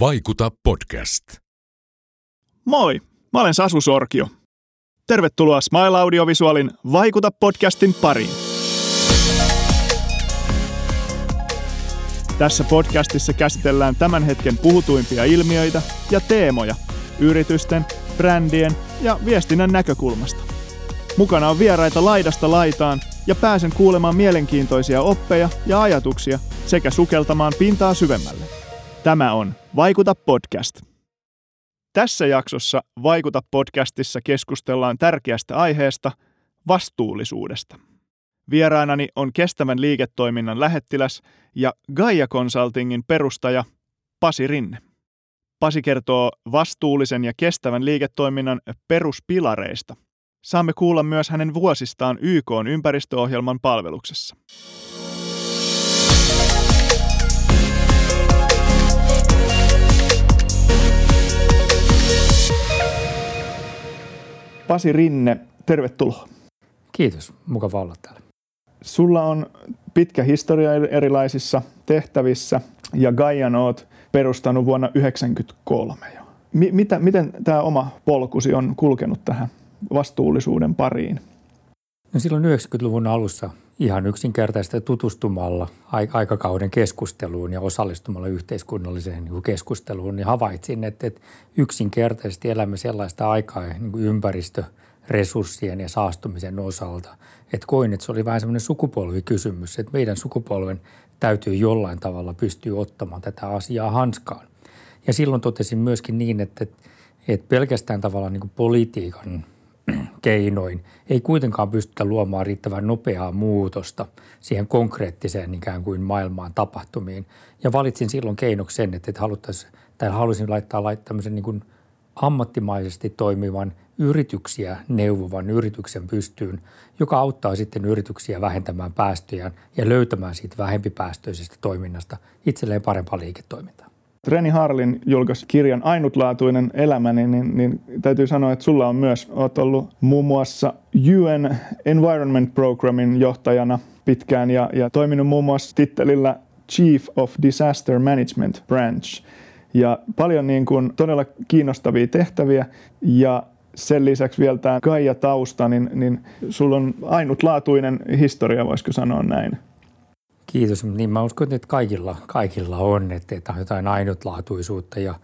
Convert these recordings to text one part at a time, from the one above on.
Vaikuta podcast. Moi, mä olen Sasu Sorkio. Tervetuloa Smile Audiovisualin Vaikuta podcastin pariin. Tässä podcastissa käsitellään tämän hetken puhutuimpia ilmiöitä ja teemoja yritysten, brändien ja viestinnän näkökulmasta. Mukana on vieraita laidasta laitaan ja pääsen kuulemaan mielenkiintoisia oppeja ja ajatuksia sekä sukeltamaan pintaa syvemmälle. Tämä on Vaikuta podcast. Tässä jaksossa Vaikuta podcastissa keskustellaan tärkeästä aiheesta, vastuullisuudesta. Vieraanani on kestävän liiketoiminnan lähettiläs ja Gaia Consultingin perustaja Pasi Rinne. Pasi kertoo vastuullisen ja kestävän liiketoiminnan peruspilareista. Saamme kuulla myös hänen vuosistaan YK ympäristöohjelman palveluksessa. Pasi Rinne, tervetuloa. Kiitos, mukava olla täällä. Sulla on pitkä historia erilaisissa tehtävissä ja Gaian oot perustanut vuonna 1993 jo. M- mitä, miten tämä oma polkusi on kulkenut tähän vastuullisuuden pariin? No silloin 90-luvun alussa ihan yksinkertaisesti tutustumalla aikakauden keskusteluun ja osallistumalla yhteiskunnalliseen niin keskusteluun, niin havaitsin, että, yksinkertaisesti elämme sellaista aikaa niin kuin ympäristö, resurssien ja saastumisen osalta, että koin, että se oli vähän semmoinen sukupolvikysymys, että meidän sukupolven täytyy jollain tavalla pystyä ottamaan tätä asiaa hanskaan. Ja silloin totesin myöskin niin, että, että pelkästään tavallaan niin kuin politiikan keinoin ei kuitenkaan pystytä luomaan riittävän nopeaa muutosta siihen konkreettiseen ikään kuin maailmaan tapahtumiin. Ja valitsin silloin keinoksi sen, että haluttaisiin, tai halusin laittaa, laittaa tämmöisen niin kuin ammattimaisesti toimivan yrityksiä neuvovan yrityksen pystyyn, joka auttaa sitten yrityksiä vähentämään päästöjään ja löytämään siitä vähempipäästöisestä toiminnasta itselleen parempaa liiketoimintaa. Reni Harlin julkaisi kirjan Ainutlaatuinen elämäni, niin, niin täytyy sanoa, että sulla on myös, oot ollut muun muassa UN Environment Programmin johtajana pitkään ja, ja toiminut muun muassa tittelillä Chief of Disaster Management Branch. Ja paljon niin kuin todella kiinnostavia tehtäviä ja sen lisäksi vielä tämä Gaia-tausta, niin, niin sulla on ainutlaatuinen historia, voisiko sanoa näin. Kiitos. Niin mä uskon, että kaikilla, kaikilla on, että, että on jotain ainutlaatuisuutta ja,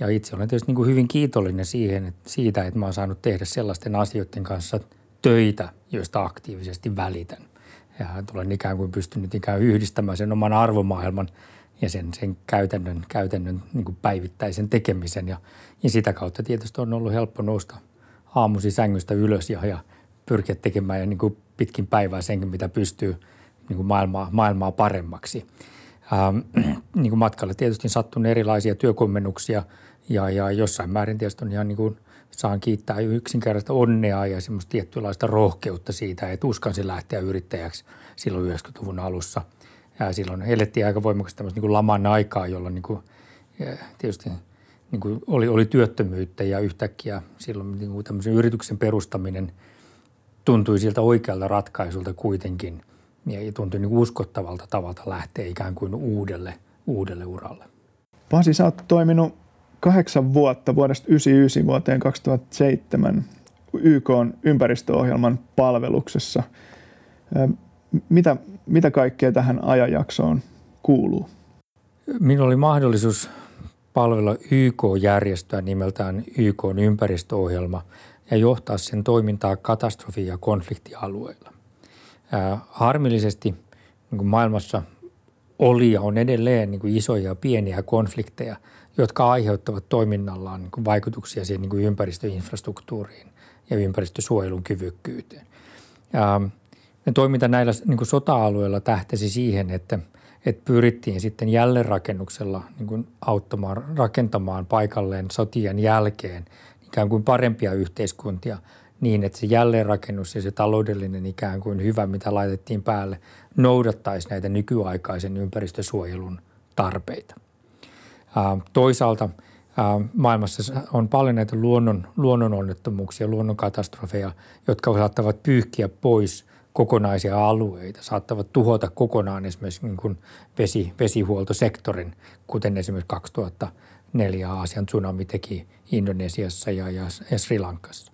ja itse olen tietysti niin kuin hyvin kiitollinen siihen, että siitä, että mä oon saanut tehdä sellaisten asioiden kanssa töitä, joista aktiivisesti välitän. Ja olen ikään kuin pystynyt ikään kuin yhdistämään sen oman arvomaailman ja sen, sen käytännön, käytännön niin kuin päivittäisen tekemisen. Ja, ja sitä kautta tietysti on ollut helppo nousta aamusi sängystä ylös ja, ja pyrkiä tekemään ja niin kuin pitkin päivää senkin, mitä pystyy – niin kuin maailmaa, maailmaa paremmaksi. Ähm, niin kuin matkalle tietysti sattunut erilaisia työkommennuksia ja, ja jossain määrin tietysti on ihan niin kuin saan kiittää yksinkertaista onnea ja semmoista tietynlaista rohkeutta siitä, että uskansin lähteä yrittäjäksi silloin 90-luvun alussa. Ja silloin elettiin aika voimakkaasti tämmöistä niin kuin laman aikaa, jolloin niin kuin, tietysti niin kuin oli, oli työttömyyttä ja yhtäkkiä silloin niin kuin tämmöisen yrityksen perustaminen tuntui siltä oikealta ratkaisulta kuitenkin – ja tuntui niin uskottavalta tavalta lähteä ikään kuin uudelle, uudelle uralle. Pasi, sä oot toiminut kahdeksan vuotta vuodesta 1999 vuoteen 2007 YK ympäristöohjelman palveluksessa. Mitä, mitä kaikkea tähän ajanjaksoon kuuluu? Minulla oli mahdollisuus palvella YK-järjestöä nimeltään YK ympäristöohjelma ja johtaa sen toimintaa katastrofi- ja konfliktialueilla. Harmillisesti niin kuin maailmassa oli ja on edelleen niin kuin isoja ja pieniä konflikteja, jotka aiheuttavat toiminnallaan niin kuin vaikutuksia siihen niin kuin ympäristöinfrastruktuuriin ja ympäristösuojelun kyvykkyyteen. Ja toiminta näillä niin kuin sota-alueilla tähtäsi siihen, että, että pyrittiin sitten jälleenrakennuksella niin kuin auttamaan, rakentamaan paikalleen sotien jälkeen ikään kuin parempia yhteiskuntia – niin, että se jälleenrakennus ja se taloudellinen ikään kuin hyvä, mitä laitettiin päälle, noudattaisi näitä nykyaikaisen ympäristösuojelun tarpeita. Toisaalta maailmassa on paljon näitä luonnon, luonnononnettomuuksia, luonnonkatastrofeja, jotka saattavat pyyhkiä pois kokonaisia alueita, saattavat tuhota kokonaan esimerkiksi niin kuin vesi, vesihuoltosektorin, kuten esimerkiksi 2000 neljä Aasian tsunami teki Indonesiassa ja, ja Sri Lankassa.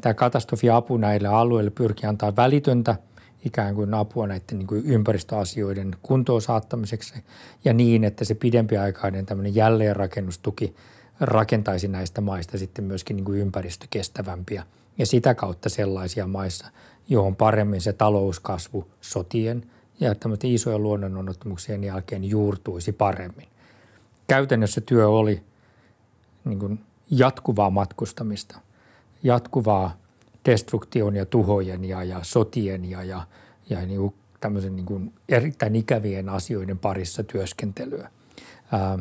Tämä katastrofiapu näille alueille pyrkii antaa välitöntä ikään kuin apua näiden niin kuin ympäristöasioiden kuntoon saattamiseksi ja niin, että se pidempiaikainen tämmöinen jälleenrakennustuki rakentaisi näistä maista sitten myöskin niin kuin ympäristökestävämpiä ja sitä kautta sellaisia maissa, johon paremmin se talouskasvu sotien ja tämmöisten isojen luonnononnettomuuksien jälkeen juurtuisi paremmin. Käytännössä työ oli niin kuin jatkuvaa matkustamista, jatkuvaa destruktion ja tuhojen ja, ja sotien ja, ja, ja niin kuin tämmöisen niin kuin erittäin ikävien asioiden parissa työskentelyä. Ää,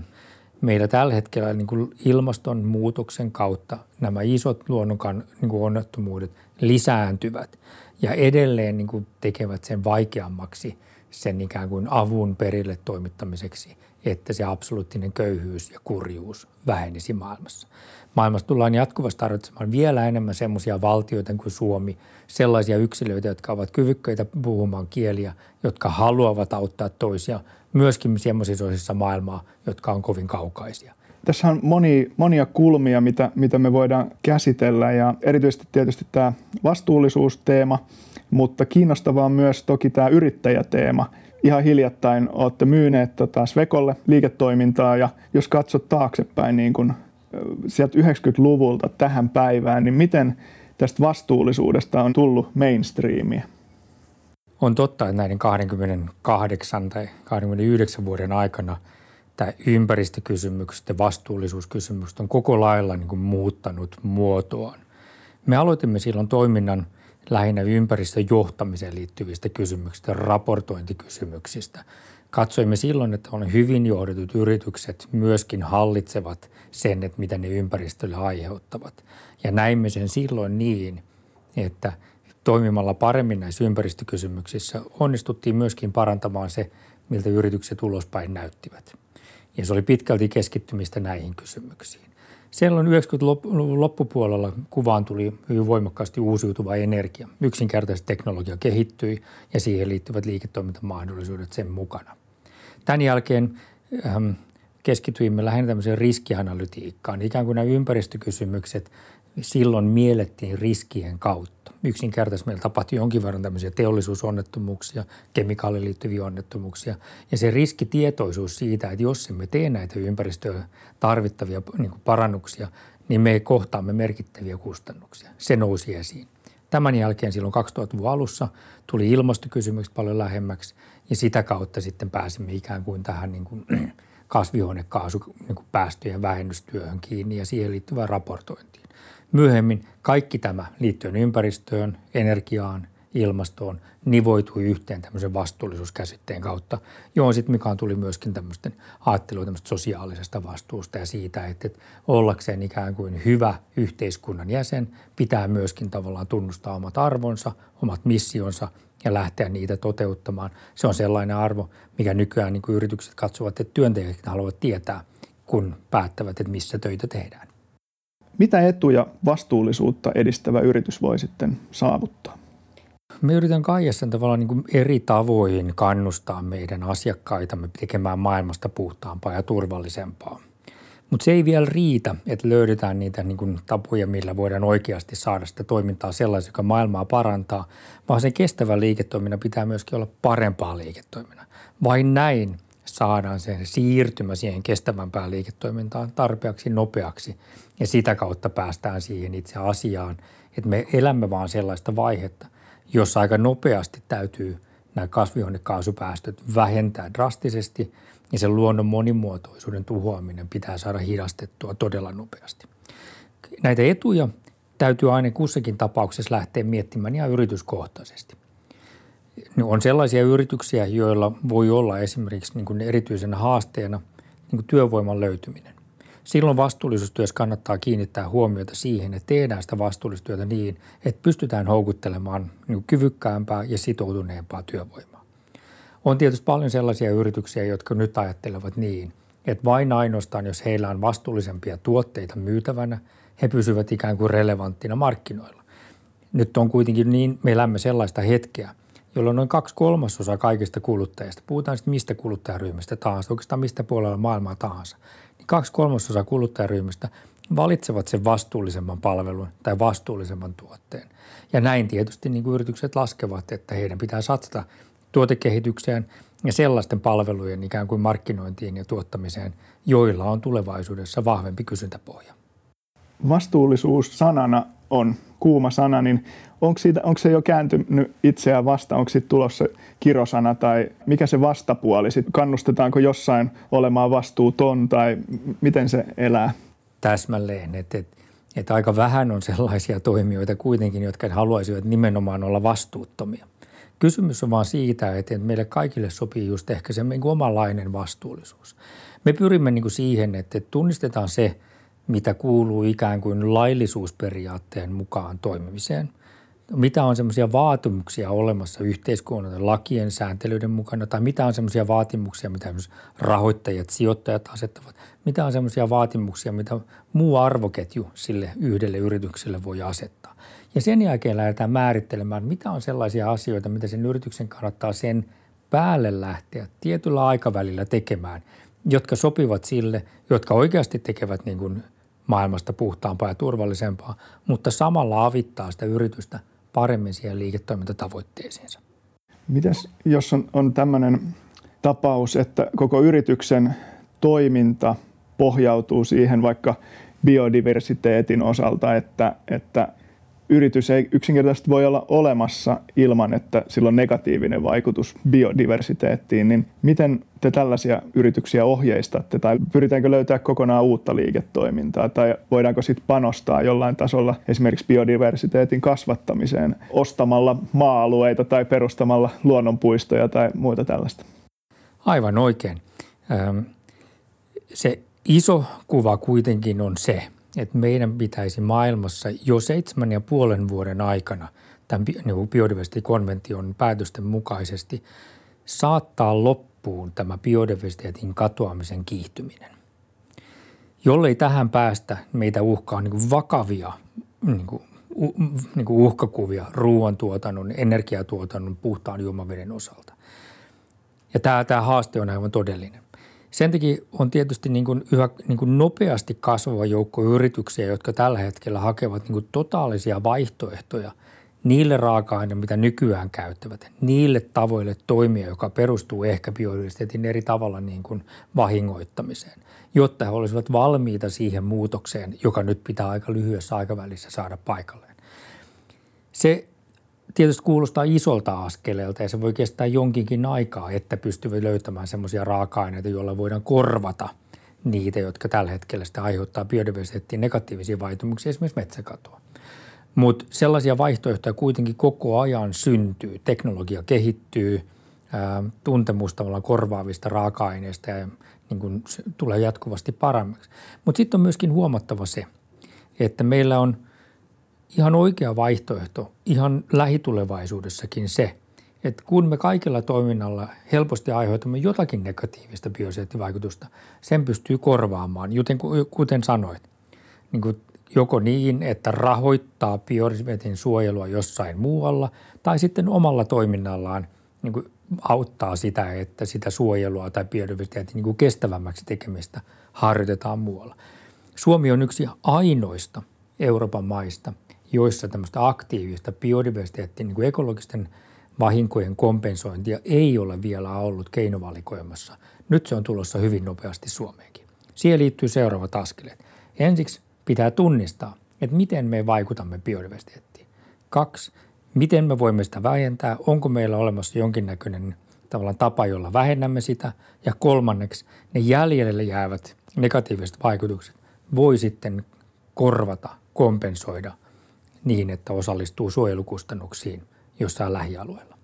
meillä tällä hetkellä niin kuin ilmastonmuutoksen kautta nämä isot luonnonkan niin kuin onnettomuudet lisääntyvät ja edelleen niin kuin tekevät sen vaikeammaksi sen ikään kuin avun perille toimittamiseksi, että se absoluuttinen köyhyys ja kurjuus vähenisi maailmassa. Maailmassa tullaan jatkuvasti tarvitsemaan vielä enemmän sellaisia valtioita kuin Suomi, sellaisia yksilöitä, jotka ovat kyvykköitä puhumaan kieliä, jotka haluavat auttaa toisia, myöskin sellaisissa osissa maailmaa, jotka on kovin kaukaisia. Tässä on moni, monia kulmia, mitä, mitä me voidaan käsitellä ja erityisesti tietysti tämä vastuullisuusteema, mutta kiinnostavaa on myös toki tämä yrittäjäteema. Ihan hiljattain olette myyneet tota Svekolle liiketoimintaa ja jos katsot taaksepäin niin kun sieltä 90-luvulta tähän päivään, niin miten tästä vastuullisuudesta on tullut mainstreamia? On totta, että näiden 28 tai 29 vuoden aikana tämä ympäristökysymykset ja vastuullisuuskysymykset on koko lailla niin kuin muuttanut muotoaan. Me aloitimme silloin toiminnan lähinnä ympäristöjohtamiseen liittyvistä kysymyksistä, raportointikysymyksistä – Katsoimme silloin, että on hyvin johdetut yritykset myöskin hallitsevat sen, että mitä ne ympäristölle aiheuttavat. Ja näimme sen silloin niin, että toimimalla paremmin näissä ympäristökysymyksissä onnistuttiin myöskin parantamaan se, miltä yritykset ulospäin näyttivät. Ja se oli pitkälti keskittymistä näihin kysymyksiin. Silloin 90-luvun loppupuolella kuvaan tuli hyvin voimakkaasti uusiutuva energia. Yksinkertaisesti teknologia kehittyi ja siihen liittyvät liiketoimintamahdollisuudet sen mukana. Tämän jälkeen keskityimme lähinnä tämmöiseen riskianalytiikkaan. Ikään kuin nämä ympäristökysymykset silloin miellettiin riskien kautta. Yksinkertaisesti meillä tapahtui jonkin verran tämmöisiä teollisuusonnettomuuksia, kemikaaliin liittyviä onnettomuuksia. Ja se riskitietoisuus siitä, että jos emme tee näitä ympäristöön tarvittavia niin parannuksia, niin me kohtaamme merkittäviä kustannuksia. Se nousi esiin. Tämän jälkeen silloin 2000-luvun alussa tuli ilmastokysymykset paljon lähemmäksi ja sitä kautta sitten pääsimme ikään kuin tähän niin kuin kasvihuonekaasupäästöjen vähennystyöhön kiinni ja siihen liittyvään raportointiin. Myöhemmin kaikki tämä liittyen ympäristöön, energiaan, ilmastoon nivoitui yhteen tämmöisen vastuullisuuskäsitteen kautta, johon sitten Mikaan tuli myöskin tämmöisten ajattelua tämmöistä sosiaalisesta vastuusta ja siitä, että ollakseen ikään kuin hyvä yhteiskunnan jäsen pitää myöskin tavallaan tunnustaa omat arvonsa, omat missionsa ja lähteä niitä toteuttamaan. Se on sellainen arvo, mikä nykyään niin kuin yritykset katsovat, että työntekijät haluavat tietää, kun päättävät, että missä töitä tehdään. Mitä etuja vastuullisuutta edistävä yritys voi sitten saavuttaa? Me yritän Kaijassa tavallaan niin kuin eri tavoin kannustaa meidän asiakkaitamme tekemään maailmasta puhtaampaa ja turvallisempaa. Mutta se ei vielä riitä, että löydetään niitä niin kuin tapoja, millä voidaan oikeasti saada sitä toimintaa sellaisen, joka maailmaa parantaa, vaan sen kestävän liiketoiminnan pitää myöskin olla parempaa liiketoiminnan. Vain näin saadaan se siirtymä siihen kestävämpään liiketoimintaan tarpeeksi nopeaksi ja sitä kautta päästään siihen itse asiaan, että me elämme vaan sellaista vaihetta, jossa aika nopeasti täytyy nämä kasvihuonekaasupäästöt vähentää drastisesti ja sen luonnon monimuotoisuuden tuhoaminen pitää saada hidastettua todella nopeasti. Näitä etuja täytyy aina kussakin tapauksessa lähteä miettimään ihan yrityskohtaisesti. On sellaisia yrityksiä, joilla voi olla esimerkiksi niin kuin erityisenä haasteena niin kuin työvoiman löytyminen. Silloin vastuullisuustyössä kannattaa kiinnittää huomiota siihen, että tehdään sitä vastuullisuustyötä niin, että pystytään houkuttelemaan niin kyvykkäämpää ja sitoutuneempaa työvoimaa. On tietysti paljon sellaisia yrityksiä, jotka nyt ajattelevat niin, että vain ainoastaan, jos heillä on vastuullisempia tuotteita myytävänä, he pysyvät ikään kuin relevanttina markkinoilla. Nyt on kuitenkin niin, me elämme sellaista hetkeä, jolloin noin kaksi kolmasosaa kaikista kuluttajista, puhutaan sitten mistä kuluttajaryhmästä tahansa, oikeastaan mistä puolella maailmaa tahansa, niin kaksi kolmasosaa kuluttajaryhmistä valitsevat sen vastuullisemman palvelun tai vastuullisemman tuotteen. Ja näin tietysti niin kuin yritykset laskevat, että heidän pitää satsata tuotekehitykseen ja sellaisten palvelujen ikään kuin markkinointiin ja tuottamiseen, joilla on tulevaisuudessa vahvempi kysyntäpohja. Vastuullisuus sanana on kuuma sana, niin onko, siitä, onko se jo kääntynyt itseään vastaan? Onko siitä tulossa kirosana tai mikä se vastapuoli? Sitten kannustetaanko jossain olemaan vastuuton tai miten se elää? Täsmälleen, että et, et aika vähän on sellaisia toimijoita kuitenkin, jotka haluaisivat nimenomaan olla vastuuttomia. Kysymys on vaan siitä, että meille kaikille sopii just ehkä se niin omanlainen vastuullisuus. Me pyrimme niin kuin siihen, että tunnistetaan se, mitä kuuluu ikään kuin laillisuusperiaatteen mukaan toimimiseen. Mitä on semmoisia vaatimuksia olemassa yhteiskunnan lakien sääntelyiden mukana tai mitä on semmoisia vaatimuksia, mitä rahoittajat, sijoittajat asettavat. Mitä on semmoisia vaatimuksia, mitä muu arvoketju sille yhdelle yritykselle voi asettaa. Ja sen jälkeen lähdetään määrittelemään, mitä on sellaisia asioita, mitä sen yrityksen kannattaa sen päälle lähteä tietyllä aikavälillä tekemään, jotka sopivat sille, jotka oikeasti tekevät niin kuin maailmasta puhtaampaa ja turvallisempaa, mutta samalla avittaa sitä yritystä paremmin siihen liiketoimintatavoitteisiinsa. Mitäs jos on, on tämmöinen tapaus, että koko yrityksen toiminta pohjautuu siihen vaikka biodiversiteetin osalta, että, että yritys ei yksinkertaisesti voi olla olemassa ilman, että sillä on negatiivinen vaikutus biodiversiteettiin, niin miten te tällaisia yrityksiä ohjeistatte tai pyritäänkö löytää kokonaan uutta liiketoimintaa tai voidaanko sitten panostaa jollain tasolla esimerkiksi biodiversiteetin kasvattamiseen ostamalla maa-alueita tai perustamalla luonnonpuistoja tai muuta tällaista? Aivan oikein. Se iso kuva kuitenkin on se, että meidän pitäisi maailmassa jo seitsemän ja puolen vuoden aikana tämän niin biodiversiteettikonvention päätösten mukaisesti saattaa loppuun tämä biodiversiteetin katoamisen kiihtyminen. Jollei tähän päästä, meitä uhkaa niin vakavia niin kuin, niin kuin uhkakuvia ruoantuotannon, energiatuotannon, puhtaan juomaveden osalta. Ja tämä, tämä haaste on aivan todellinen. Sen takia on tietysti niin kuin yhä niin kuin nopeasti kasvava joukko yrityksiä, jotka tällä hetkellä hakevat niin kuin totaalisia vaihtoehtoja niille raaka-aineille, mitä nykyään käyttävät, niille tavoille toimia, joka perustuu ehkä biodiversiteetin eri tavalla niin kuin vahingoittamiseen, jotta he olisivat valmiita siihen muutokseen, joka nyt pitää aika lyhyessä aikavälissä saada paikalleen. Se tietysti kuulostaa isolta askeleelta ja se voi kestää jonkinkin aikaa, että pystyvät löytämään semmoisia raaka-aineita, joilla voidaan korvata niitä, jotka tällä hetkellä sitä aiheuttaa biodiversiteettiin negatiivisia vaikutuksia, esimerkiksi metsäkatoa. Mutta sellaisia vaihtoehtoja kuitenkin koko ajan syntyy. Teknologia kehittyy, ää, tavallaan korvaavista raaka-aineista ja niin kun tulee jatkuvasti paremmaksi. Mutta sitten on myöskin huomattava se, että meillä on – ihan oikea vaihtoehto ihan lähitulevaisuudessakin se, että kun me kaikella toiminnalla helposti aiheutamme jotakin negatiivista bioseettivaikutusta, sen pystyy korvaamaan, joten kuten sanoit, niin kuin joko niin, että rahoittaa biodiversiteetin suojelua jossain muualla, tai sitten omalla toiminnallaan niin kuin auttaa sitä, että sitä suojelua tai biodiversiteetin niin kestävämmäksi tekemistä harjoitetaan muualla. Suomi on yksi ainoista Euroopan maista, joissa tämmöistä aktiivista biodiversiteettin niin kuin ekologisten vahinkojen kompensointia ei ole vielä ollut keinovalikoimassa. Nyt se on tulossa hyvin nopeasti Suomeenkin. Siihen liittyy seuraavat askeleet. Ensiksi pitää tunnistaa, että miten me vaikutamme biodiversiteettiin. Kaksi, miten me voimme sitä vähentää, onko meillä olemassa jonkinnäköinen tavallaan tapa, jolla vähennämme sitä. Ja kolmanneksi, ne jäljelle jäävät negatiiviset vaikutukset voi sitten korvata, kompensoida niin, että osallistuu suojelukustannuksiin jossain lähialueella.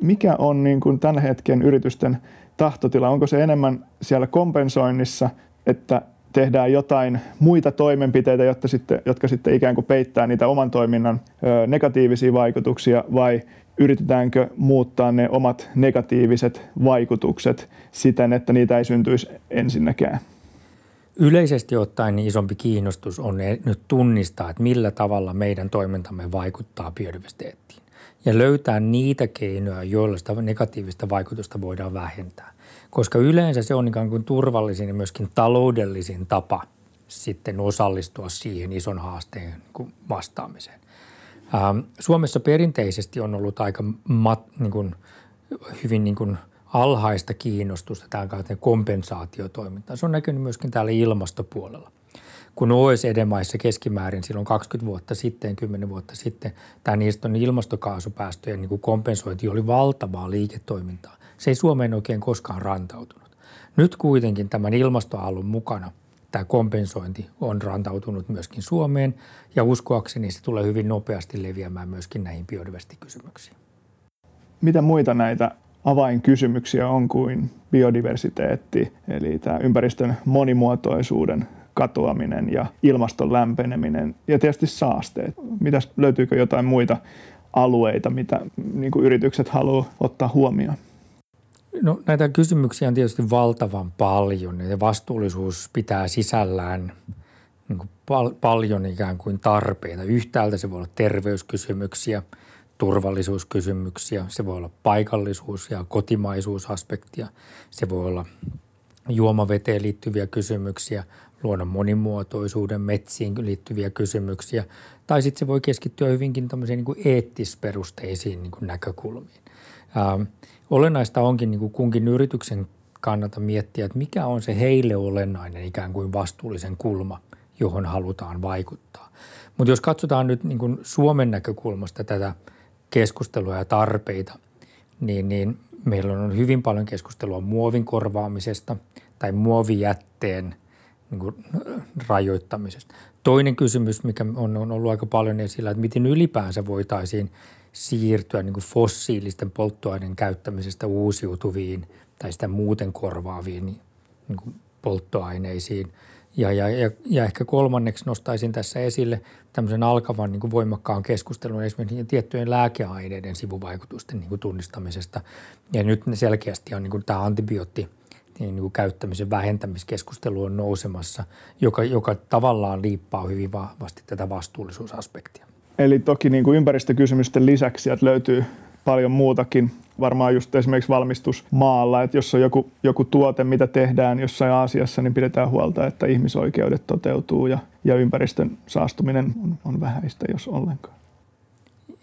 Mikä on niin kuin tämän hetken yritysten tahtotila? Onko se enemmän siellä kompensoinnissa, että tehdään jotain muita toimenpiteitä, jotta sitten, jotka sitten ikään kuin peittää niitä oman toiminnan negatiivisia vaikutuksia vai yritetäänkö muuttaa ne omat negatiiviset vaikutukset siten, että niitä ei syntyisi ensinnäkään? Yleisesti ottaen niin isompi kiinnostus on nyt tunnistaa, että millä tavalla meidän toimintamme vaikuttaa biodiversiteettiin ja löytää niitä keinoja, joilla sitä negatiivista vaikutusta voidaan vähentää. koska yleensä se on ikään kuin turvallisin ja myöskin taloudellisin tapa sitten osallistua siihen ison haasteen niin vastaamiseen. Ähm, Suomessa perinteisesti on ollut aika mat, niin kuin, hyvin niin kuin alhaista kiinnostusta tämän kautta kompensaatiotoimintaan. Se on näkynyt myöskin täällä ilmastopuolella. Kun OECD-maissa keskimäärin silloin 20 vuotta sitten, 10 vuotta sitten, tämä niistä ilmastokaasupäästöjen niin kuin kompensointi oli valtavaa liiketoimintaa. Se ei Suomeen oikein koskaan rantautunut. Nyt kuitenkin tämän ilmastoaallon mukana – tämä kompensointi on rantautunut myöskin Suomeen ja uskoakseni se tulee hyvin nopeasti leviämään myöskin näihin biodiversiteettikysymyksiin. Mitä muita näitä avainkysymyksiä on kuin biodiversiteetti, eli tämä ympäristön monimuotoisuuden katoaminen ja ilmaston lämpeneminen ja tietysti saasteet. Mitäs, löytyykö jotain muita alueita, mitä niin kuin yritykset haluavat ottaa huomioon? No näitä kysymyksiä on tietysti valtavan paljon ja vastuullisuus pitää sisällään niin kuin pal- paljon ikään kuin tarpeita. Yhtäältä se voi olla terveyskysymyksiä, turvallisuuskysymyksiä, se voi olla paikallisuus- ja kotimaisuusaspektia, se voi olla juomaveteen liittyviä kysymyksiä, luonnon monimuotoisuuden, metsiin liittyviä kysymyksiä, tai sitten se voi keskittyä hyvinkin tämmöisiin niin kuin eettisperusteisiin niin kuin näkökulmiin. Ähm, olennaista onkin niin kuin kunkin yrityksen kannalta miettiä, että mikä on se heille olennainen ikään kuin vastuullisen kulma, johon halutaan vaikuttaa. Mutta jos katsotaan nyt niin kuin Suomen näkökulmasta tätä keskustelua ja tarpeita, niin, niin meillä on hyvin paljon keskustelua muovin korvaamisesta tai muovijätteen niin kuin rajoittamisesta. Toinen kysymys, mikä on, on ollut aika paljon esillä, että miten ylipäänsä voitaisiin siirtyä niin kuin fossiilisten polttoaineiden käyttämisestä uusiutuviin tai sitä muuten korvaaviin niin kuin polttoaineisiin. Ja, ja, ja, ja ehkä kolmanneksi nostaisin tässä esille tämmöisen alkavan niin kuin voimakkaan keskustelun esimerkiksi tiettyjen lääkeaineiden sivuvaikutusten niin kuin tunnistamisesta. Ja nyt selkeästi on niin kuin tämä antibiootti niin kuin käyttämisen vähentämiskeskustelu on nousemassa, joka, joka tavallaan liippaa hyvin vahvasti tätä vastuullisuusaspektia. Eli toki niin kuin ympäristökysymysten lisäksi sieltä löytyy paljon muutakin. Varmaan just esimerkiksi valmistusmaalla, että jos on joku, joku tuote, mitä tehdään jossain Aasiassa, niin pidetään huolta, että ihmisoikeudet toteutuu ja, ja ympäristön saastuminen on, on vähäistä, jos ollenkaan.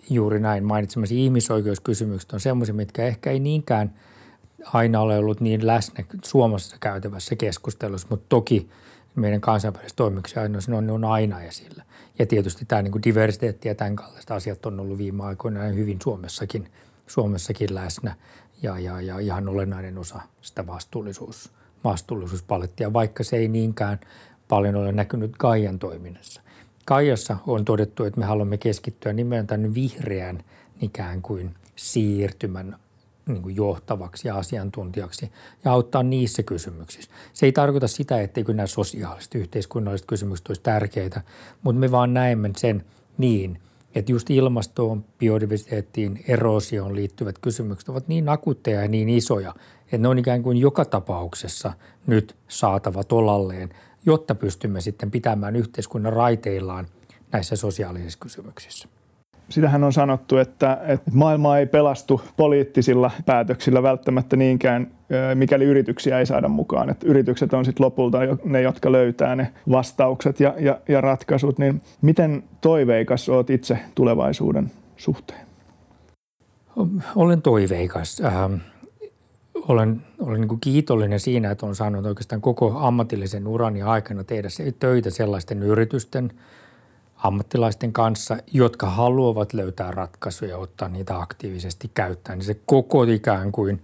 Juuri näin. Mainitsemasi ihmisoikeuskysymykset on sellaisia, mitkä ehkä ei niinkään aina ole ollut niin läsnä Suomessa käytävässä keskustelussa, mutta toki meidän kansainvälisessä toimiksessa aina on, on aina esillä. Ja tietysti tämä niin kuin diversiteetti ja tämän kaltaiset asiat on ollut viime aikoina hyvin Suomessakin, Suomessakin läsnä ja, ja, ja ihan olennainen osa sitä vastuullisuus, vastuullisuuspalettia, vaikka se ei niinkään paljon ole näkynyt Kaijan toiminnassa. Kaijassa on todettu, että me haluamme keskittyä nimenomaan tämän vihreän ikään kuin siirtymän niin kuin johtavaksi ja asiantuntijaksi ja auttaa niissä kysymyksissä. Se ei tarkoita sitä, etteikö nämä sosiaaliset, yhteiskunnalliset kysymykset olisi tärkeitä, mutta me vaan näemme sen niin, että just ilmastoon, biodiversiteettiin, erosioon liittyvät kysymykset ovat niin akuutteja ja niin isoja, että ne on ikään kuin joka tapauksessa nyt saatava tolalleen, jotta pystymme sitten pitämään yhteiskunnan raiteillaan näissä sosiaalisissa kysymyksissä sitähän on sanottu, että, että maailma ei pelastu poliittisilla päätöksillä välttämättä niinkään, mikäli yrityksiä ei saada mukaan. Että yritykset on sitten lopulta ne, jotka löytää ne vastaukset ja, ja, ja ratkaisut. Niin miten toiveikas olet itse tulevaisuuden suhteen? Olen toiveikas. Ähm, olen, olen niin kiitollinen siinä, että olen saanut oikeastaan koko ammatillisen urani aikana tehdä töitä sellaisten yritysten – ammattilaisten kanssa, jotka haluavat löytää ratkaisuja ja ottaa niitä aktiivisesti käyttöön. Niin se koko ikään kuin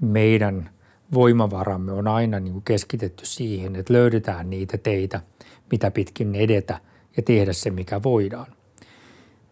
meidän voimavaramme on aina niin kuin keskitetty siihen, että löydetään niitä teitä, mitä pitkin edetä ja tehdä se, mikä voidaan.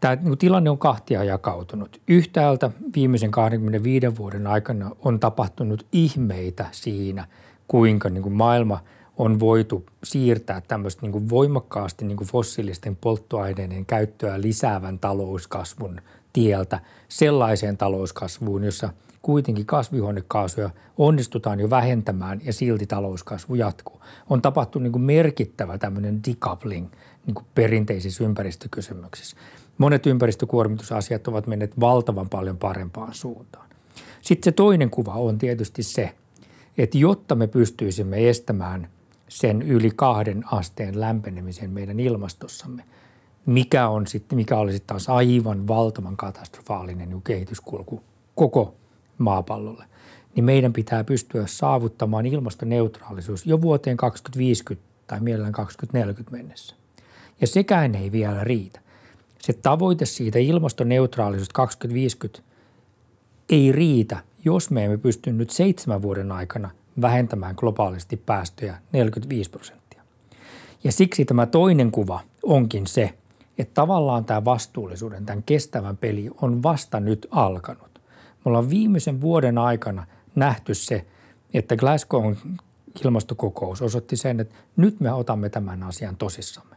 Tämä niin tilanne on kahtia jakautunut. Yhtäältä viimeisen 25 vuoden aikana on tapahtunut ihmeitä siinä, kuinka niin kuin maailma – on voitu siirtää tämmöistä niin kuin voimakkaasti niin kuin fossiilisten polttoaineiden käyttöä lisäävän talouskasvun tieltä sellaiseen talouskasvuun, jossa kuitenkin kasvihuonekaasuja onnistutaan jo vähentämään ja silti talouskasvu jatkuu. On tapahtunut niin kuin merkittävä tämmöinen decoupling niin kuin perinteisissä ympäristökysymyksissä. Monet ympäristökuormitusasiat ovat menneet valtavan paljon parempaan suuntaan. Sitten se toinen kuva on tietysti se, että jotta me pystyisimme estämään sen yli kahden asteen lämpenemisen meidän ilmastossamme, mikä, on sitten, mikä olisi taas aivan valtavan katastrofaalinen niin kehityskulku koko maapallolle, niin meidän pitää pystyä saavuttamaan ilmastoneutraalisuus jo vuoteen 2050 tai mielellään 2040 mennessä. Ja sekään ei vielä riitä. Se tavoite siitä ilmastoneutraalisuudesta 2050 ei riitä, jos me emme pysty nyt seitsemän vuoden aikana vähentämään globaalisti päästöjä 45 prosenttia. Ja siksi tämä toinen kuva onkin se, että tavallaan tämä vastuullisuuden, tämän kestävän peli on vasta nyt alkanut. Me ollaan viimeisen vuoden aikana nähty se, että Glasgow ilmastokokous osoitti sen, että nyt me otamme tämän asian tosissamme.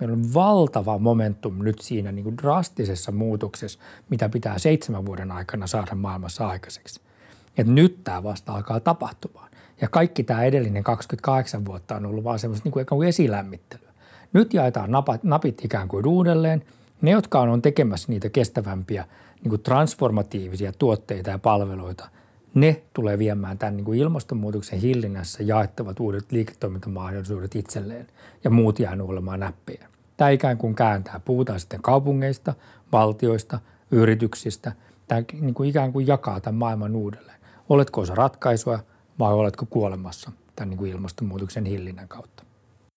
Meillä on valtava momentum nyt siinä niin kuin drastisessa muutoksessa, mitä pitää seitsemän vuoden aikana saada maailmassa aikaiseksi. Et nyt tämä vasta alkaa tapahtumaan. Ja kaikki tämä edellinen 28 vuotta on ollut vaan semmoista niin kuin esilämmittelyä. Nyt jaetaan napat, napit ikään kuin uudelleen. Ne, jotka on tekemässä niitä kestävämpiä, niin kuin transformatiivisia tuotteita ja palveluita – ne tulee viemään tämän niin kuin ilmastonmuutoksen hillinnässä jaettavat uudet liiketoimintamahdollisuudet itselleen ja muut jää olemaan näppejä. Tämä ikään kuin kääntää. Puhutaan sitten kaupungeista, valtioista, yrityksistä. Tämä niin kuin ikään kuin jakaa tämän maailman uudelleen. Oletko osa ratkaisua vai oletko kuolemassa tämän niin kuin ilmastonmuutoksen hillinnän kautta?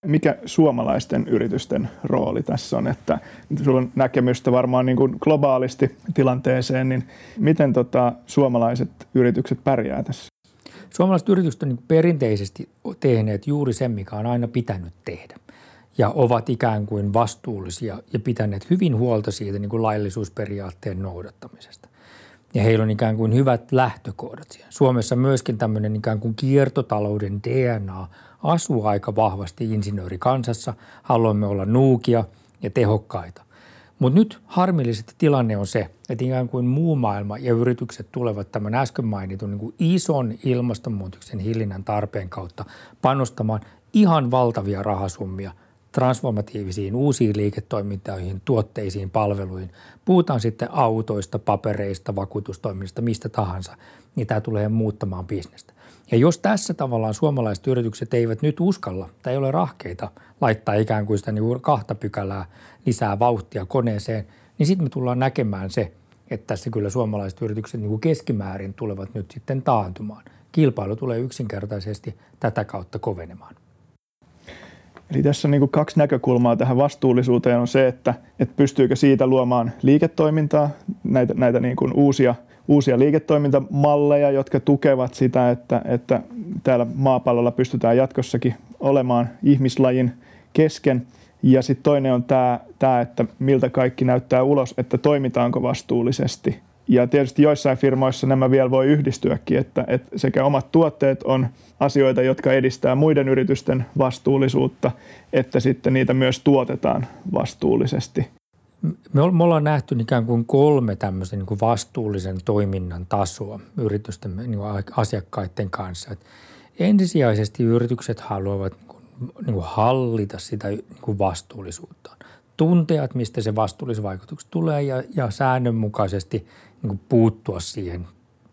mikä suomalaisten yritysten rooli tässä on, että sulla on näkemystä varmaan niin kuin globaalisti tilanteeseen, niin miten tota, suomalaiset yritykset pärjää tässä? Suomalaiset yritykset on niin perinteisesti tehneet juuri sen, mikä on aina pitänyt tehdä ja ovat ikään kuin vastuullisia ja pitäneet hyvin huolta siitä niin kuin laillisuusperiaatteen noudattamisesta. Ja heillä on ikään kuin hyvät lähtökohdat siihen. Suomessa myöskin tämmöinen ikään kuin kiertotalouden DNA asuu aika vahvasti insinöörikansassa. Haluamme olla nuukia ja tehokkaita. Mutta nyt harmillisesti tilanne on se, että ikään kuin muu maailma ja yritykset tulevat tämän äsken mainitun niin kuin ison ilmastonmuutoksen hillinnän tarpeen kautta panostamaan ihan valtavia rahasummia – transformatiivisiin uusiin liiketoimintoihin, tuotteisiin, palveluihin. Puhutaan sitten autoista, papereista, vakuutustoiminnasta, mistä tahansa, niin tämä tulee muuttamaan bisnestä. Ja jos tässä tavallaan suomalaiset yritykset eivät nyt uskalla tai ei ole rahkeita laittaa ikään kuin sitä niin kahta pykälää lisää vauhtia koneeseen, niin sitten me tullaan näkemään se, että tässä kyllä suomalaiset yritykset niin kuin keskimäärin tulevat nyt sitten taantumaan. Kilpailu tulee yksinkertaisesti tätä kautta kovenemaan. Eli tässä on niin kaksi näkökulmaa tähän vastuullisuuteen on se, että, että pystyykö siitä luomaan liiketoimintaa, näitä, näitä niin kuin uusia, uusia liiketoimintamalleja, jotka tukevat sitä, että, että täällä maapallolla pystytään jatkossakin olemaan ihmislajin kesken. Ja sitten toinen on tämä, että miltä kaikki näyttää ulos, että toimitaanko vastuullisesti ja tietysti joissain firmoissa nämä vielä voi yhdistyäkin, että, että sekä omat tuotteet on asioita, jotka edistää muiden yritysten vastuullisuutta, että sitten niitä myös tuotetaan vastuullisesti. Me ollaan nähty ikään kuin kolme tämmöisen niin kuin vastuullisen toiminnan tasoa yritysten niin kuin asiakkaiden kanssa. Et ensisijaisesti yritykset haluavat niin kuin, niin kuin hallita sitä niin kuin vastuullisuutta. Tuntea, että mistä se vastuullisuusvaikutukset tulee ja, ja säännönmukaisesti – niin puuttua siihen,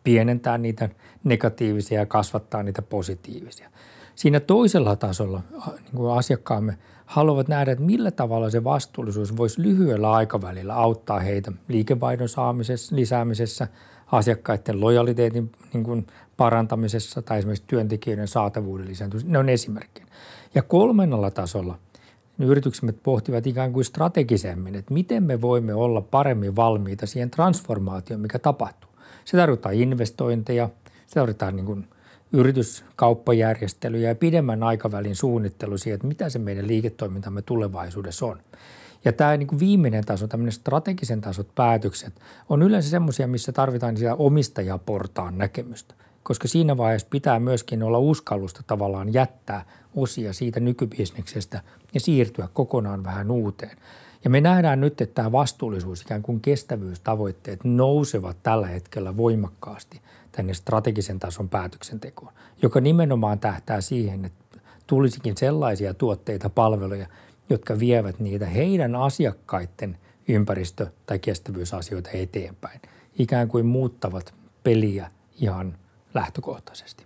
pienentää niitä negatiivisia ja kasvattaa niitä positiivisia. Siinä toisella tasolla niin kuin asiakkaamme haluavat nähdä, että millä tavalla se vastuullisuus voisi lyhyellä aikavälillä auttaa heitä liikevaihdon saamisessa, lisäämisessä, asiakkaiden lojaliteetin niin kuin parantamisessa tai esimerkiksi työntekijöiden saatavuuden lisääntymisessä. Ne on esimerkkejä. Ja kolmannella tasolla – niin yrityksemme pohtivat ikään kuin strategisemmin, että miten me voimme olla paremmin valmiita siihen transformaatioon, mikä tapahtuu. Se tarkoittaa investointeja, se tarkoittaa niin kuin yrityskauppajärjestelyjä ja pidemmän aikavälin suunnittelu siihen, että mitä se meidän liiketoimintamme tulevaisuudessa on. Ja tämä niin kuin viimeinen taso, tämmöinen strategisen tasot päätökset, on yleensä semmoisia, missä tarvitaan sitä omistajaportaan näkemystä koska siinä vaiheessa pitää myöskin olla uskallusta tavallaan jättää osia siitä nykybisneksestä ja siirtyä kokonaan vähän uuteen. Ja me nähdään nyt, että tämä vastuullisuus, ikään kuin kestävyystavoitteet nousevat tällä hetkellä voimakkaasti tänne strategisen tason päätöksentekoon, joka nimenomaan tähtää siihen, että tulisikin sellaisia tuotteita, palveluja, jotka vievät niitä heidän asiakkaiden ympäristö- tai kestävyysasioita eteenpäin. Ikään kuin muuttavat peliä ihan lähtökohtaisesti.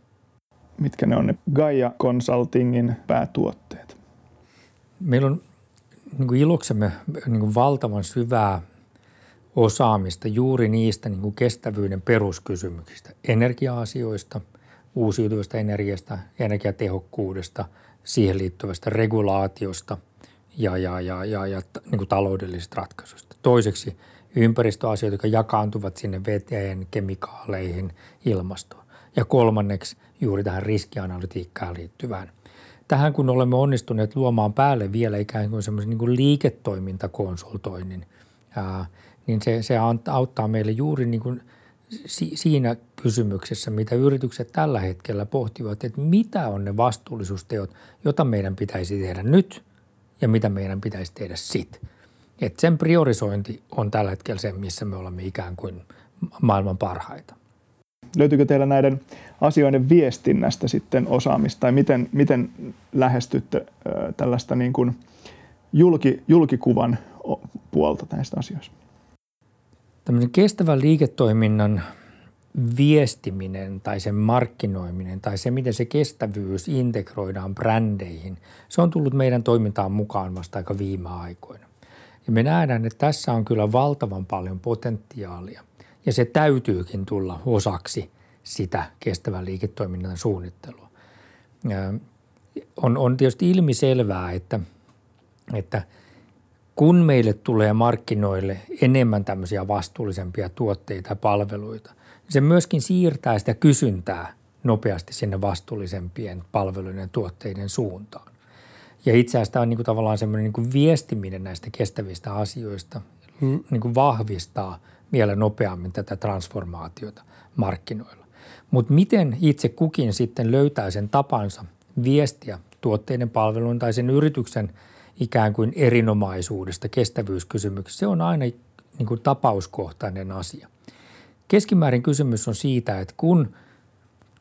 mitkä ne on ne Gaia Consultingin päätuotteet? Meillä on niin kuin iloksemme niin kuin valtavan syvää osaamista juuri niistä niin kuin kestävyyden peruskysymyksistä, energia-asioista, uusiutuvasta energiasta, energiatehokkuudesta, siihen liittyvästä regulaatiosta ja, ja, ja, ja, ja niin kuin taloudellisista ratkaisuista. Toiseksi ympäristöasioita, jotka jakaantuvat sinne veteen, kemikaaleihin, ilmastoon. Ja kolmanneksi juuri tähän riskianalytiikkaan liittyvään. Tähän kun olemme onnistuneet luomaan päälle vielä ikään kuin semmoisen niin liiketoimintakonsultoinnin, niin se, se auttaa meille juuri niin kuin si, siinä kysymyksessä, mitä yritykset tällä hetkellä pohtivat, että mitä on ne vastuullisuusteot, jota meidän pitäisi tehdä nyt ja mitä meidän pitäisi tehdä sitten. Et sen priorisointi on tällä hetkellä se, missä me olemme ikään kuin maailman parhaita. Löytyykö teillä näiden asioiden viestinnästä sitten osaamista tai miten, miten lähestytte tällaista niin kuin julki, julkikuvan puolta näistä asioista? Tämmöisen kestävän liiketoiminnan viestiminen tai sen markkinoiminen tai se, miten se kestävyys integroidaan brändeihin, se on tullut meidän toimintaan mukaan vasta aika viime aikoina. Ja me nähdään, että tässä on kyllä valtavan paljon potentiaalia ja se täytyykin tulla osaksi sitä kestävän liiketoiminnan suunnittelua. On, on tietysti ilmiselvää, että, että kun meille tulee markkinoille enemmän tämmöisiä vastuullisempia tuotteita ja palveluita, niin se myöskin siirtää sitä kysyntää nopeasti sinne vastuullisempien palveluiden ja tuotteiden suuntaan. Ja itse asiassa tämä on niin kuin tavallaan semmoinen niin kuin viestiminen näistä kestävistä asioista niin kuin vahvistaa vielä nopeammin tätä transformaatiota markkinoilla. Mutta miten itse kukin sitten löytää sen tapansa viestiä tuotteiden, palvelun tai sen yrityksen ikään kuin erinomaisuudesta, kestävyyskysymyksestä, se on aina niin kuin tapauskohtainen asia. Keskimäärin kysymys on siitä, että kun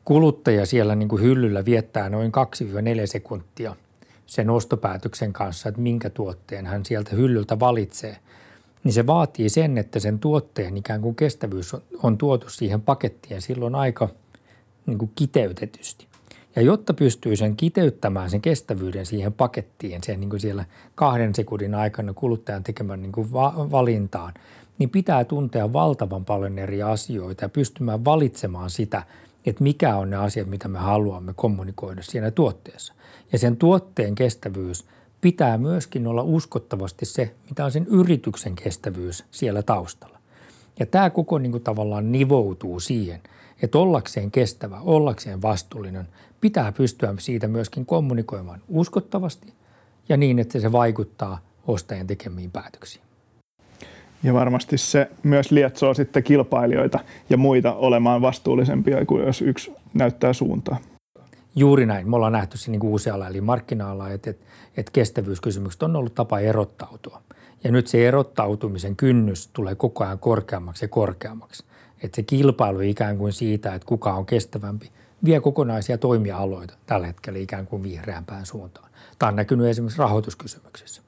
kuluttaja siellä niin kuin hyllyllä viettää noin 2-4 sekuntia – sen ostopäätöksen kanssa, että minkä tuotteen hän sieltä hyllyltä valitsee, niin se vaatii sen, että sen tuotteen ikään kuin kestävyys on, on tuotu siihen pakettiin silloin aika niin kuin kiteytetysti. Ja jotta pystyy sen kiteyttämään sen kestävyyden siihen pakettiin, sen niin kuin siellä kahden sekunnin aikana kuluttajan tekemään niin kuin va- valintaan, niin pitää tuntea valtavan paljon eri asioita ja pystymään valitsemaan sitä, että mikä on ne asiat, mitä me haluamme kommunikoida siinä tuotteessa. Ja sen tuotteen kestävyys pitää myöskin olla uskottavasti se, mitä on sen yrityksen kestävyys siellä taustalla. Ja tämä koko niin kuin tavallaan nivoutuu siihen, että ollakseen kestävä, ollakseen vastuullinen, pitää pystyä siitä myöskin kommunikoimaan uskottavasti ja niin, että se vaikuttaa ostajan tekemiin päätöksiin. Ja varmasti se myös lietsoo sitten kilpailijoita ja muita olemaan vastuullisempia kuin jos yksi näyttää suuntaa. Juuri näin. Me ollaan nähty se niin kuin usealla eli markkina että, että, että kestävyyskysymykset on ollut tapa erottautua. Ja nyt se erottautumisen kynnys tulee koko ajan korkeammaksi ja korkeammaksi. Että se kilpailu ikään kuin siitä, että kuka on kestävämpi, vie kokonaisia toimialoita tällä hetkellä ikään kuin vihreämpään suuntaan. Tämä on näkynyt esimerkiksi rahoituskysymyksissä.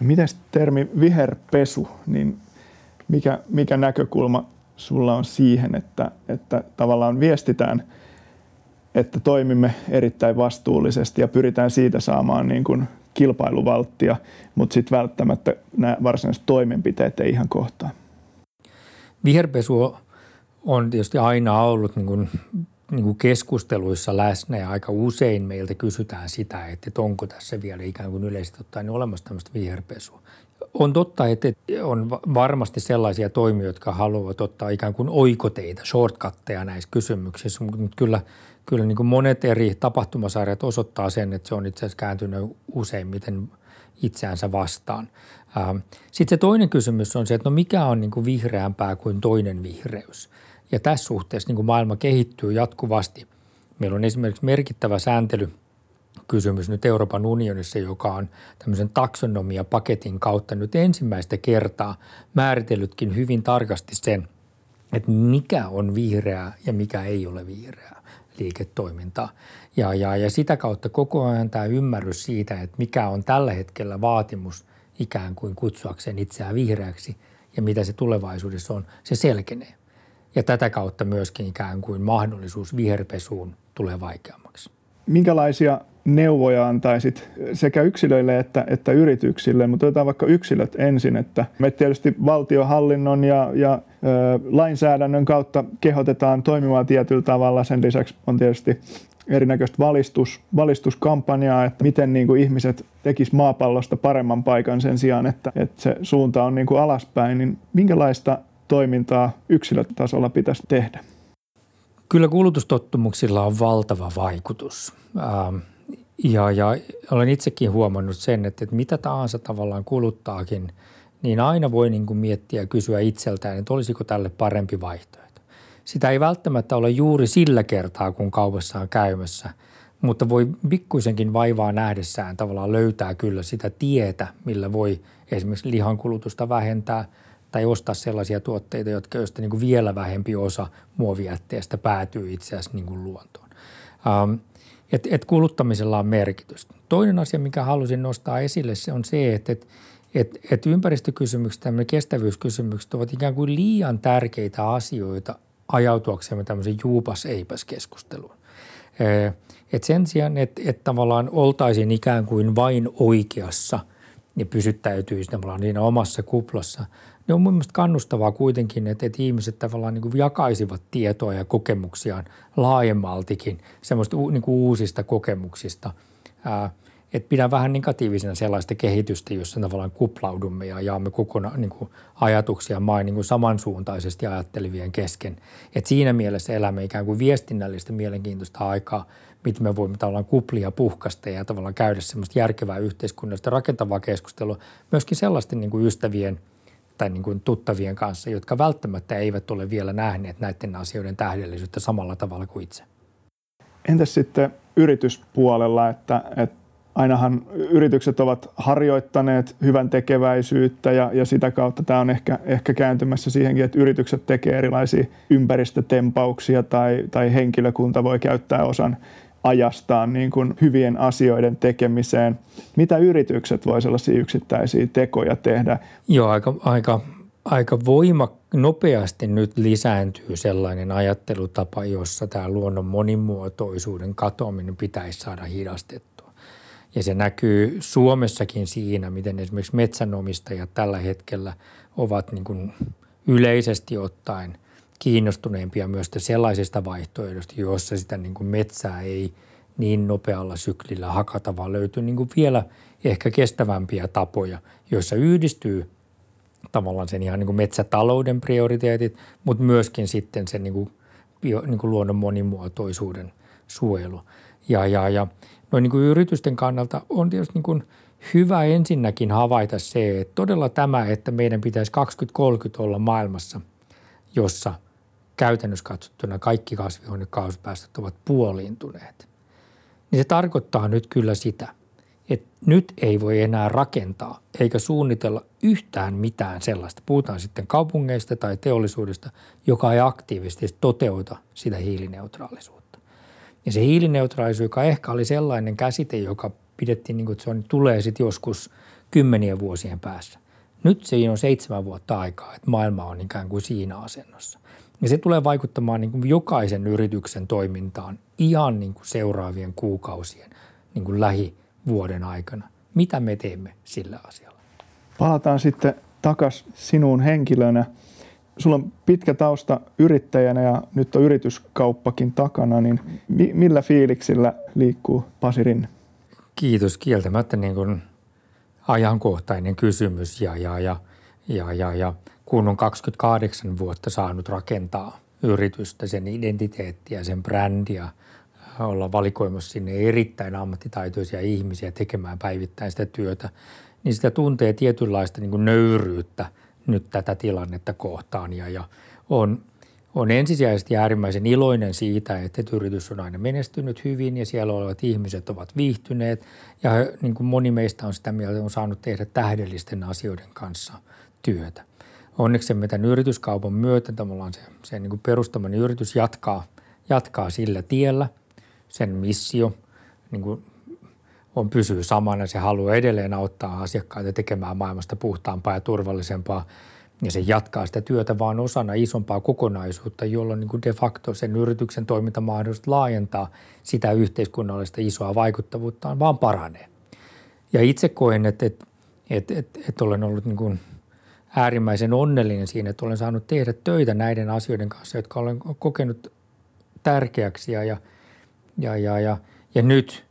No miten termi viherpesu, niin mikä, mikä näkökulma sulla on siihen, että, että tavallaan viestitään – että toimimme erittäin vastuullisesti ja pyritään siitä saamaan niin kuin kilpailuvalttia, mutta sitten välttämättä nämä varsinaiset toimenpiteet ei ihan kohtaa. Viherpesu on tietysti aina ollut niin kuin, niin kuin keskusteluissa läsnä ja aika usein meiltä kysytään sitä, että onko tässä vielä ikään kuin yleisesti ottaen olemassa tämmöistä viherpesua. On totta, että on varmasti sellaisia toimijoita, jotka haluavat ottaa ikään kuin oikoteita, shortcutteja näissä kysymyksissä, mutta kyllä – kyllä niin kuin monet eri tapahtumasarjat osoittaa sen, että se on itse asiassa kääntynyt useimmiten itseänsä vastaan. Ähm, Sitten se toinen kysymys on se, että no mikä on niin kuin vihreämpää kuin toinen vihreys. Ja tässä suhteessa niin kuin maailma kehittyy jatkuvasti. Meillä on esimerkiksi merkittävä sääntely kysymys nyt Euroopan unionissa, joka on tämmöisen taksonomia-paketin kautta nyt ensimmäistä kertaa määritellytkin hyvin tarkasti sen, että mikä on vihreää ja mikä ei ole vihreää liiketoimintaa. Ja, ja, ja sitä kautta koko ajan tämä ymmärrys siitä, että mikä on tällä hetkellä vaatimus ikään kuin kutsuakseen itseään vihreäksi ja mitä se tulevaisuudessa on, se selkenee. Ja tätä kautta myöskin ikään kuin mahdollisuus viherpesuun tulee vaikeammaksi. Minkälaisia neuvoja antaisit sekä yksilöille että, että yrityksille, mutta otetaan vaikka yksilöt ensin, että me tietysti valtiohallinnon ja, ja ö, lainsäädännön kautta kehotetaan toimimaan tietyllä tavalla. Sen lisäksi on tietysti erinäköistä valistus, valistuskampanjaa, että miten niin kuin ihmiset tekis maapallosta paremman paikan sen sijaan, että, että se suunta on niin kuin alaspäin, niin minkälaista toimintaa yksilötasolla pitäisi tehdä? Kyllä kulutustottumuksilla on valtava vaikutus. Ähm, ja, ja olen itsekin huomannut sen, että, että mitä tahansa tavallaan kuluttaakin, niin aina voi niin kuin miettiä ja kysyä itseltään, että olisiko tälle parempi vaihtoehto. Sitä ei välttämättä ole juuri sillä kertaa, kun kaupassa on käymässä, mutta voi pikkuisenkin vaivaa nähdessään tavallaan löytää kyllä sitä tietä, millä voi esimerkiksi lihankulutusta vähentää tai ostaa sellaisia tuotteita, jotka joista niin kuin vielä vähempi osa muovijätteestä päätyy itse asiassa niin kuin luontoon. Um, että et kuluttamisella on merkitystä. Toinen asia, mikä halusin nostaa esille, se on se, että et, et, et ympäristökysymykset ja kestävyyskysymykset ovat ikään kuin liian tärkeitä asioita ajautuaksemme tämmöisen juupas-eipäs-keskusteluun. Et sen sijaan, että et tavallaan oltaisiin ikään kuin vain oikeassa ja pysyttäytyisi tavallaan siinä omassa kuplassa – niin on mun mielestä kannustavaa kuitenkin, että, että ihmiset tavallaan niin kuin jakaisivat tietoa ja kokemuksiaan laajemmaltikin semmoista niin kuin uusista kokemuksista. Ää, että pidän vähän negatiivisena sellaista kehitystä, jossa tavallaan kuplaudumme ja jaamme kokonaan niin kuin ajatuksia main niin kuin samansuuntaisesti ajattelevien kesken. Et siinä mielessä elämme ikään kuin viestinnällistä mielenkiintoista aikaa, miten me voimme tavallaan kuplia puhkasta ja tavallaan käydä semmoista järkevää yhteiskunnallista rakentavaa keskustelua myöskin sellaisten niin kuin ystävien – tai niin kuin tuttavien kanssa, jotka välttämättä eivät ole vielä nähneet näiden asioiden tähdellisyyttä samalla tavalla kuin itse. Entäs sitten yrityspuolella, että, että ainahan yritykset ovat harjoittaneet hyvän tekeväisyyttä ja, ja sitä kautta tämä on ehkä, ehkä kääntymässä siihenkin, että yritykset tekee erilaisia ympäristötempauksia tai, tai henkilökunta voi käyttää osan ajastaan niin kuin hyvien asioiden tekemiseen. Mitä yritykset voi sellaisia yksittäisiä tekoja tehdä? Joo, aika, aika, aika voima nopeasti nyt lisääntyy sellainen ajattelutapa, jossa tämä luonnon monimuotoisuuden katoaminen pitäisi saada hidastettua. Ja se näkyy Suomessakin siinä, miten esimerkiksi metsänomistajat tällä hetkellä ovat niin kuin yleisesti ottaen – kiinnostuneempia myös sellaisista vaihtoehdoista, joissa sitä niin kuin metsää ei niin nopealla syklillä hakata, vaan löytyy niin kuin vielä ehkä kestävämpiä tapoja, joissa yhdistyy tavallaan sen ihan niin kuin metsätalouden prioriteetit, mutta myöskin sitten sen niin kuin, bio, niin kuin luonnon monimuotoisuuden suojelu. Ja, ja, ja noin niin kuin yritysten kannalta on tietysti niin kuin hyvä ensinnäkin havaita se, että todella tämä, että meidän pitäisi 2030 olla maailmassa, jossa – käytännössä katsottuna kaikki kasvihuonekaasupäästöt ovat puoliintuneet, niin se tarkoittaa nyt kyllä sitä, että nyt ei voi enää rakentaa eikä suunnitella yhtään mitään sellaista. Puhutaan sitten kaupungeista tai teollisuudesta, joka ei aktiivisesti toteuta sitä hiilineutraalisuutta. Ja se hiilineutraalisuus, joka ehkä oli sellainen käsite, joka pidettiin niin kuin, että se on, tulee sitten joskus kymmenien vuosien päässä. Nyt siinä on seitsemän vuotta aikaa, että maailma on ikään kuin siinä asennossa. Ja se tulee vaikuttamaan niin kuin jokaisen yrityksen toimintaan ihan niin kuin seuraavien kuukausien niin kuin lähivuoden aikana. Mitä me teemme sillä asialla? Palataan sitten takaisin sinuun henkilönä. Sulla on pitkä tausta yrittäjänä ja nyt on yrityskauppakin takana, niin mi- millä fiiliksillä liikkuu Pasi Rinne? Kiitos. Kieltämättä niin kuin ajankohtainen kysymys ja, ja, ja, ja, ja, ja kun on 28 vuotta saanut rakentaa yritystä, sen identiteettiä, sen brändiä, olla valikoimassa sinne erittäin ammattitaitoisia ihmisiä tekemään päivittäin sitä työtä, niin sitä tuntee tietynlaista niin kuin nöyryyttä nyt tätä tilannetta kohtaan. Ja, ja on, on ensisijaisesti äärimmäisen iloinen siitä, että yritys on aina menestynyt hyvin ja siellä olevat ihmiset ovat viihtyneet. Ja niin kuin moni meistä on sitä mieltä, on saanut tehdä tähdellisten asioiden kanssa työtä onneksemme tämän yrityskaupan myötä tavallaan se, se niin kuin perustamani yritys jatkaa, jatkaa sillä tiellä. Sen missio niin kuin on pysyy samana. Se haluaa edelleen auttaa asiakkaita tekemään maailmasta puhtaampaa ja turvallisempaa. ja se jatkaa sitä työtä vaan osana isompaa kokonaisuutta, jolloin niin kuin de facto sen yrityksen toimintamahdollisuus laajentaa sitä yhteiskunnallista isoa vaikuttavuuttaan vaan paranee. Ja itse koen, että, että, että, että, että olen ollut niin kuin äärimmäisen onnellinen siinä, että olen saanut tehdä töitä näiden asioiden kanssa, jotka olen kokenut tärkeäksi ja, ja, ja, ja, ja, ja nyt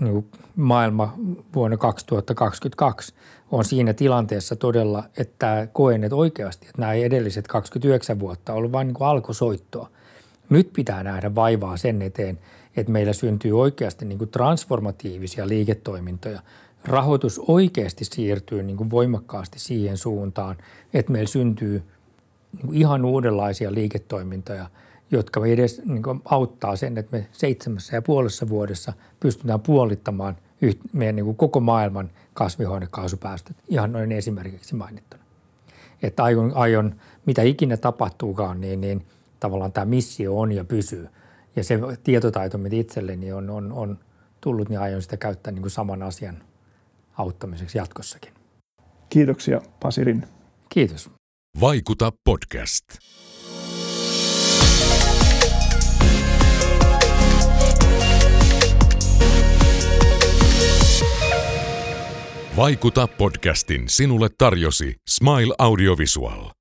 niin maailma vuonna 2022 on siinä tilanteessa todella, että koen, että oikeasti, että nämä edelliset 29 vuotta on ollut vain niin alkusoittoa. Nyt pitää nähdä vaivaa sen eteen, että meillä syntyy oikeasti niin kuin transformatiivisia liiketoimintoja. Rahoitus oikeasti siirtyy niin kuin voimakkaasti siihen suuntaan, että meillä syntyy niin kuin ihan uudenlaisia liiketoimintoja, jotka edes niin kuin auttaa sen, että me seitsemässä ja puolessa vuodessa pystytään puolittamaan meidän niin kuin koko maailman kasvihuonekaasupäästöt, ihan noin esimerkiksi mainittuna. Että aion, aion mitä ikinä tapahtuukaan, niin, niin tavallaan tämä missio on ja pysyy. Ja se tietotaito, mitä itselleni on, on, on tullut, niin aion sitä käyttää niin kuin saman asian auttamiseksi jatkossakin. Kiitoksia Pasirin. Kiitos. Vaikuta podcast. Vaikuta podcastin sinulle tarjosi Smile Audiovisual.